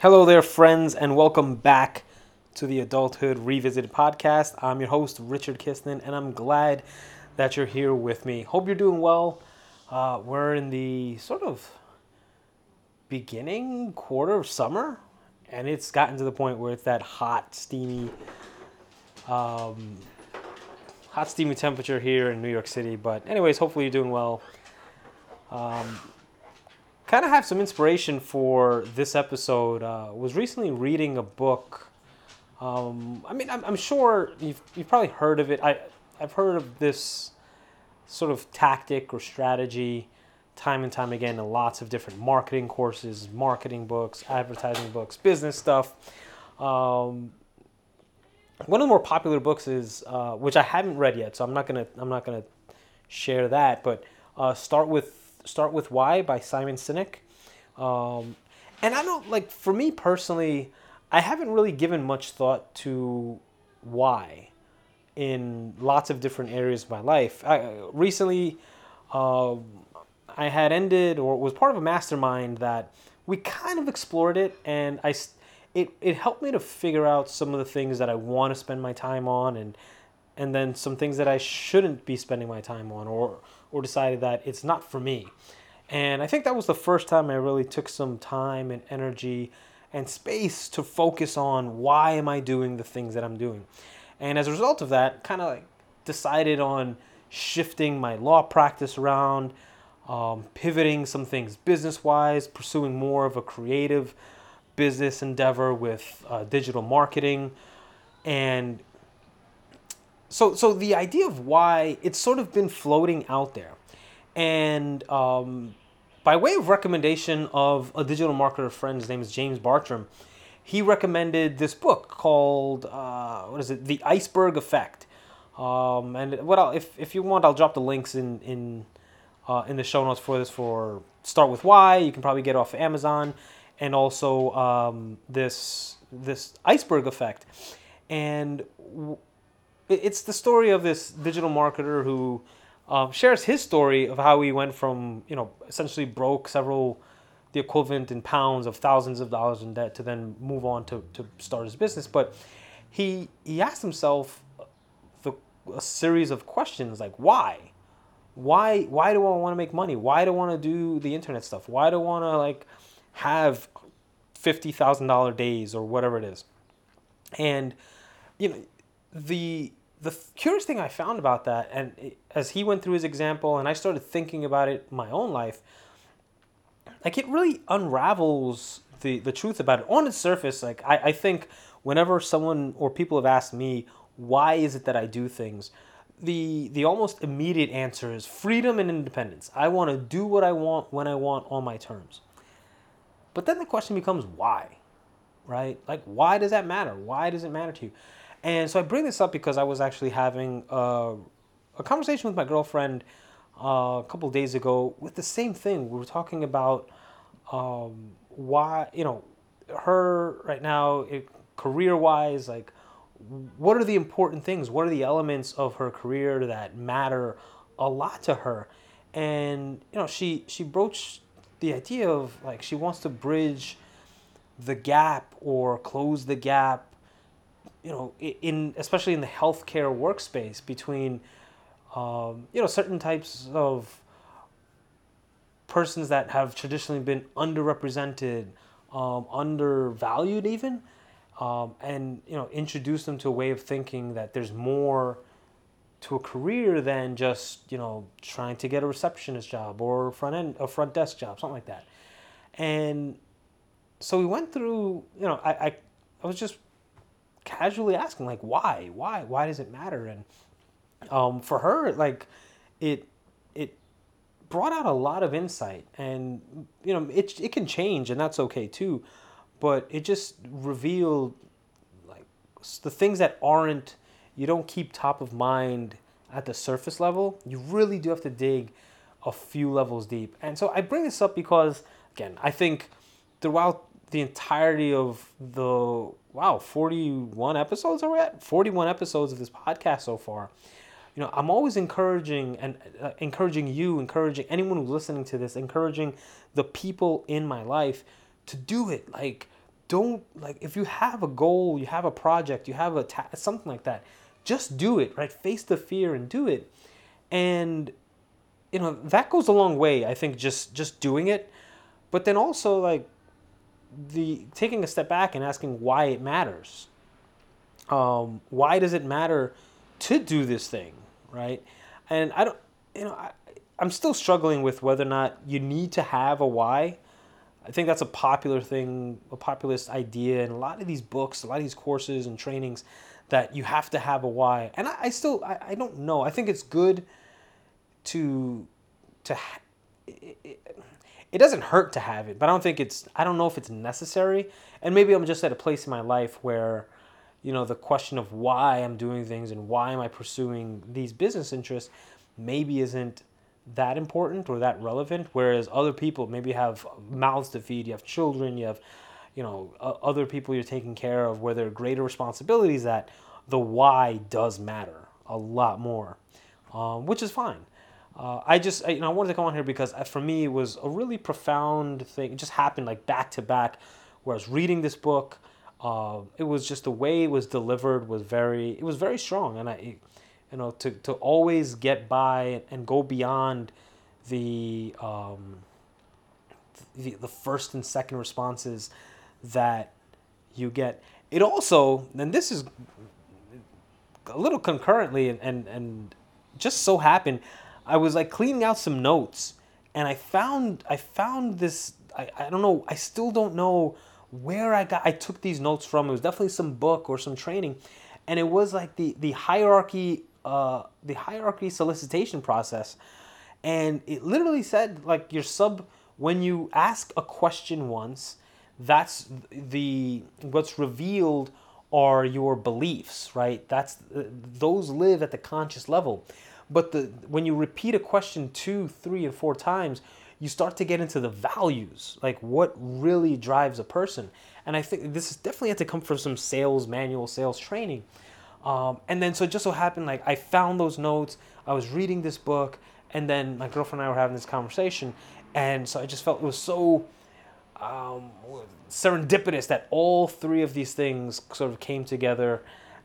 Hello there, friends, and welcome back to the Adulthood Revisited podcast. I'm your host, Richard Kistner, and I'm glad that you're here with me. Hope you're doing well. Uh, we're in the sort of beginning quarter of summer, and it's gotten to the point where it's that hot, steamy, um, hot, steamy temperature here in New York City. But, anyways, hopefully you're doing well. Um, kind of have some inspiration for this episode. Uh, was recently reading a book. Um, I mean, I'm, I'm sure you've, you've probably heard of it. I, I've heard of this sort of tactic or strategy time and time again in lots of different marketing courses, marketing books, advertising books, business stuff. Um, one of the more popular books is, uh, which I haven't read yet, so I'm not gonna I'm not gonna share that. But uh, start with Start with Why by Simon Sinek. Um, and I don't like for me personally, I haven't really given much thought to why in lots of different areas of my life. I, recently, uh, I had ended or was part of a mastermind that we kind of explored it, and I it it helped me to figure out some of the things that I want to spend my time on, and and then some things that I shouldn't be spending my time on, or or decided that it's not for me. And I think that was the first time I really took some time and energy and space to focus on why am I doing the things that I'm doing. And as a result of that, kind of like decided on shifting my law practice around, um, pivoting some things business wise, pursuing more of a creative business endeavor with uh, digital marketing, and so so the idea of why it's sort of been floating out there. And um, by way of recommendation of a digital marketer friend his name is james bartram he recommended this book called uh, what is it? The iceberg effect. Um, and what I'll, if, if you want i'll drop the links in in uh, in the show notes for this for start with why. You can probably get off amazon. And also um, this this iceberg effect. And w- it's the story of this digital marketer who um, shares his story of how he went from you know essentially broke several the equivalent in pounds of thousands of dollars in debt to then move on to, to start his business. But he he asked himself the, a series of questions like why? Why why do i want to make money? Why do i want to do the internet stuff? Why do i want to like have $50000 days or whatever it is? And you know the the curious thing I found about that, and it, as he went through his example, and I started thinking about it my own life, like it really unravels the the truth about it. On its surface, like I, I think whenever someone or people have asked me why is it that I do things, the the almost immediate answer is freedom and independence. I want to do what I want when I want on my terms. But then the question becomes why, right? Like why does that matter? Why does it matter to you? And so I bring this up because I was actually having a, a conversation with my girlfriend uh, a couple days ago with the same thing. We were talking about um, why, you know, her right now, career wise, like, what are the important things? What are the elements of her career that matter a lot to her? And, you know, she, she broached the idea of like she wants to bridge the gap or close the gap you know, in especially in the healthcare workspace between, um, you know, certain types of persons that have traditionally been underrepresented, um, undervalued even, um, and you know, introduce them to a way of thinking that there's more to a career than just you know trying to get a receptionist job or front end a front desk job, something like that. And so we went through, you know, I, I, I was just casually asking like why why why does it matter and um, for her like it it brought out a lot of insight, and you know, it it can change, and that's okay too. But it just revealed like the things that aren't you don't keep top of mind at the surface level. You really do have to dig a few levels deep. And so I bring this up because again, I think throughout the entirety of the wow 41 episodes are we at? 41 episodes of this podcast so far. You know i'm always encouraging and uh, encouraging you encouraging anyone who's listening to this encouraging the people in my life to do it. Like don't like if you have a goal you have a project you have a ta- something like that just do it right? Face the fear and do it. And you know that goes a long way i think just just doing it. But then also like the taking a step back and asking why it matters. Um, why does it matter to do this thing right? And i don't you know I, i'm still struggling with whether or not you need to have a why. I think that's a popular thing a populist idea and a lot of these books a lot of these courses and trainings that you have to have a why. And i, I still I, I don't know. I think it's good to to it, it, it doesn't hurt to have it, but I don't think it's I don't know if it's necessary. And maybe I'm just at a place in my life where you know the question of why I'm doing things and why am I pursuing these business interests maybe isn't that important or that relevant whereas other people maybe have mouths to feed, you have children, you have you know other people you're taking care of where there are greater responsibilities that the why does matter a lot more um, which is fine uh, I just I, you know I wanted to come on here because uh, for me it was a really profound thing. It just happened like back to back, where I was reading this book. Uh, it was just the way it was delivered was very it was very strong, and I, you know, to to always get by and go beyond the um, the, the first and second responses that you get. It also, and this is a little concurrently, and and, and just so happened I was like cleaning out some notes and I found I found this I, I don't know I still don't know where I got I took these notes from. It was definitely some book or some training, and it was like the the hierarchy uh, the hierarchy solicitation process, and it literally said like your sub when you ask a question once, that's the what's revealed are your beliefs, right? That's those live at the conscious level. But the when you repeat a question two, three, and four times, you start to get into the values, like what really drives a person. And I think this is definitely had to come from some sales manual, sales training. Um, and then so it just so happened, like I found those notes, I was reading this book, and then my girlfriend and I were having this conversation, and so I just felt it was so um, serendipitous that all three of these things sort of came together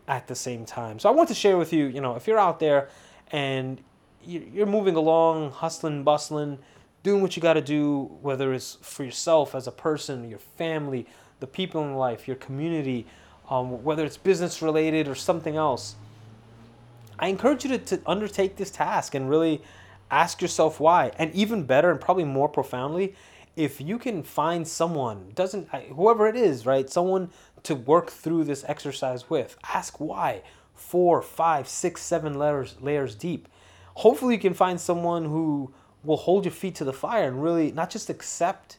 at the same time. So I want to share with you, you know, if you're out there and you're moving along, hustling, bustling, doing what you got to do, whether it's for yourself as a person, your family, the people in life, your community, um, whether it's business related or something else. I encourage you to, to undertake this task and really ask yourself why. And even better, and probably more profoundly, if you can find someone, doesn't whoever it is, right? Someone to work through this exercise with. Ask why four, five, six, seven layers layers deep. Hopefully, you can find someone who will hold your feet to the fire and really not just accept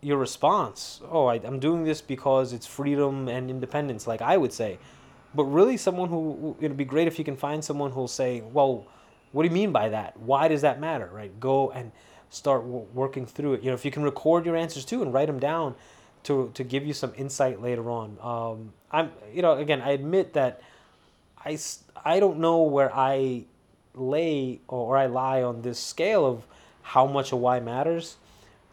your response. Oh, I, am doing this because it's freedom and independence, like I would say. But really, someone who it'd be great if you can find someone who'll say, "Well, what do you mean by that? Why does that matter?" Right? Go and start w- working through it. You know, if you can record your answers too and write them down to to give you some insight later on. Um, I'm, you know, again, I admit that I, I don't know where I lay or I lie on this scale of how much a why matters,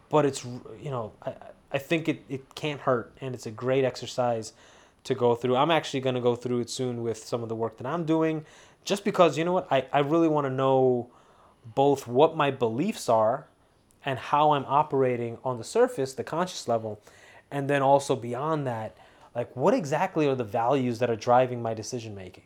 but it's you know I I think it, it can't hurt and it's a great exercise to go through. I'm actually going to go through it soon with some of the work that I'm doing, just because you know what I I really want to know both what my beliefs are and how I'm operating on the surface, the conscious level, and then also beyond that, like what exactly are the values that are driving my decision making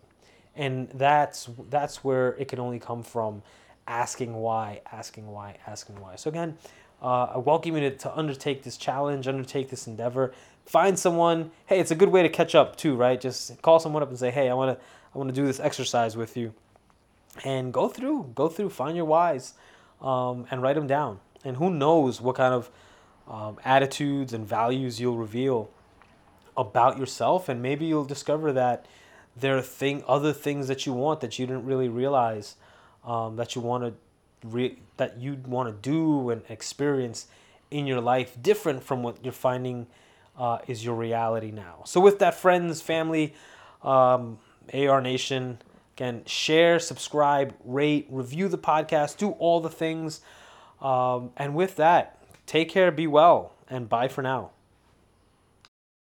and that's that's where it can only come from asking why asking why asking why. So again uh, i welcome you to, to undertake this challenge undertake this endeavor. Find someone hey it's a good way to catch up too right? Just call someone up and say hey i want to i want to do this exercise with you. And go through go through find your whys um, and write them down. And who knows what kind of um, attitudes and values you'll reveal about yourself, and maybe you'll discover that there are thing other things that you want that you didn't really realize um, that you want to re- that you want to do and experience in your life different from what you're finding uh, is your reality now. So with that, friends, family, um, AR Nation, again, share, subscribe, rate, review the podcast, do all the things. Um, and with that, take care, be well, and bye for now.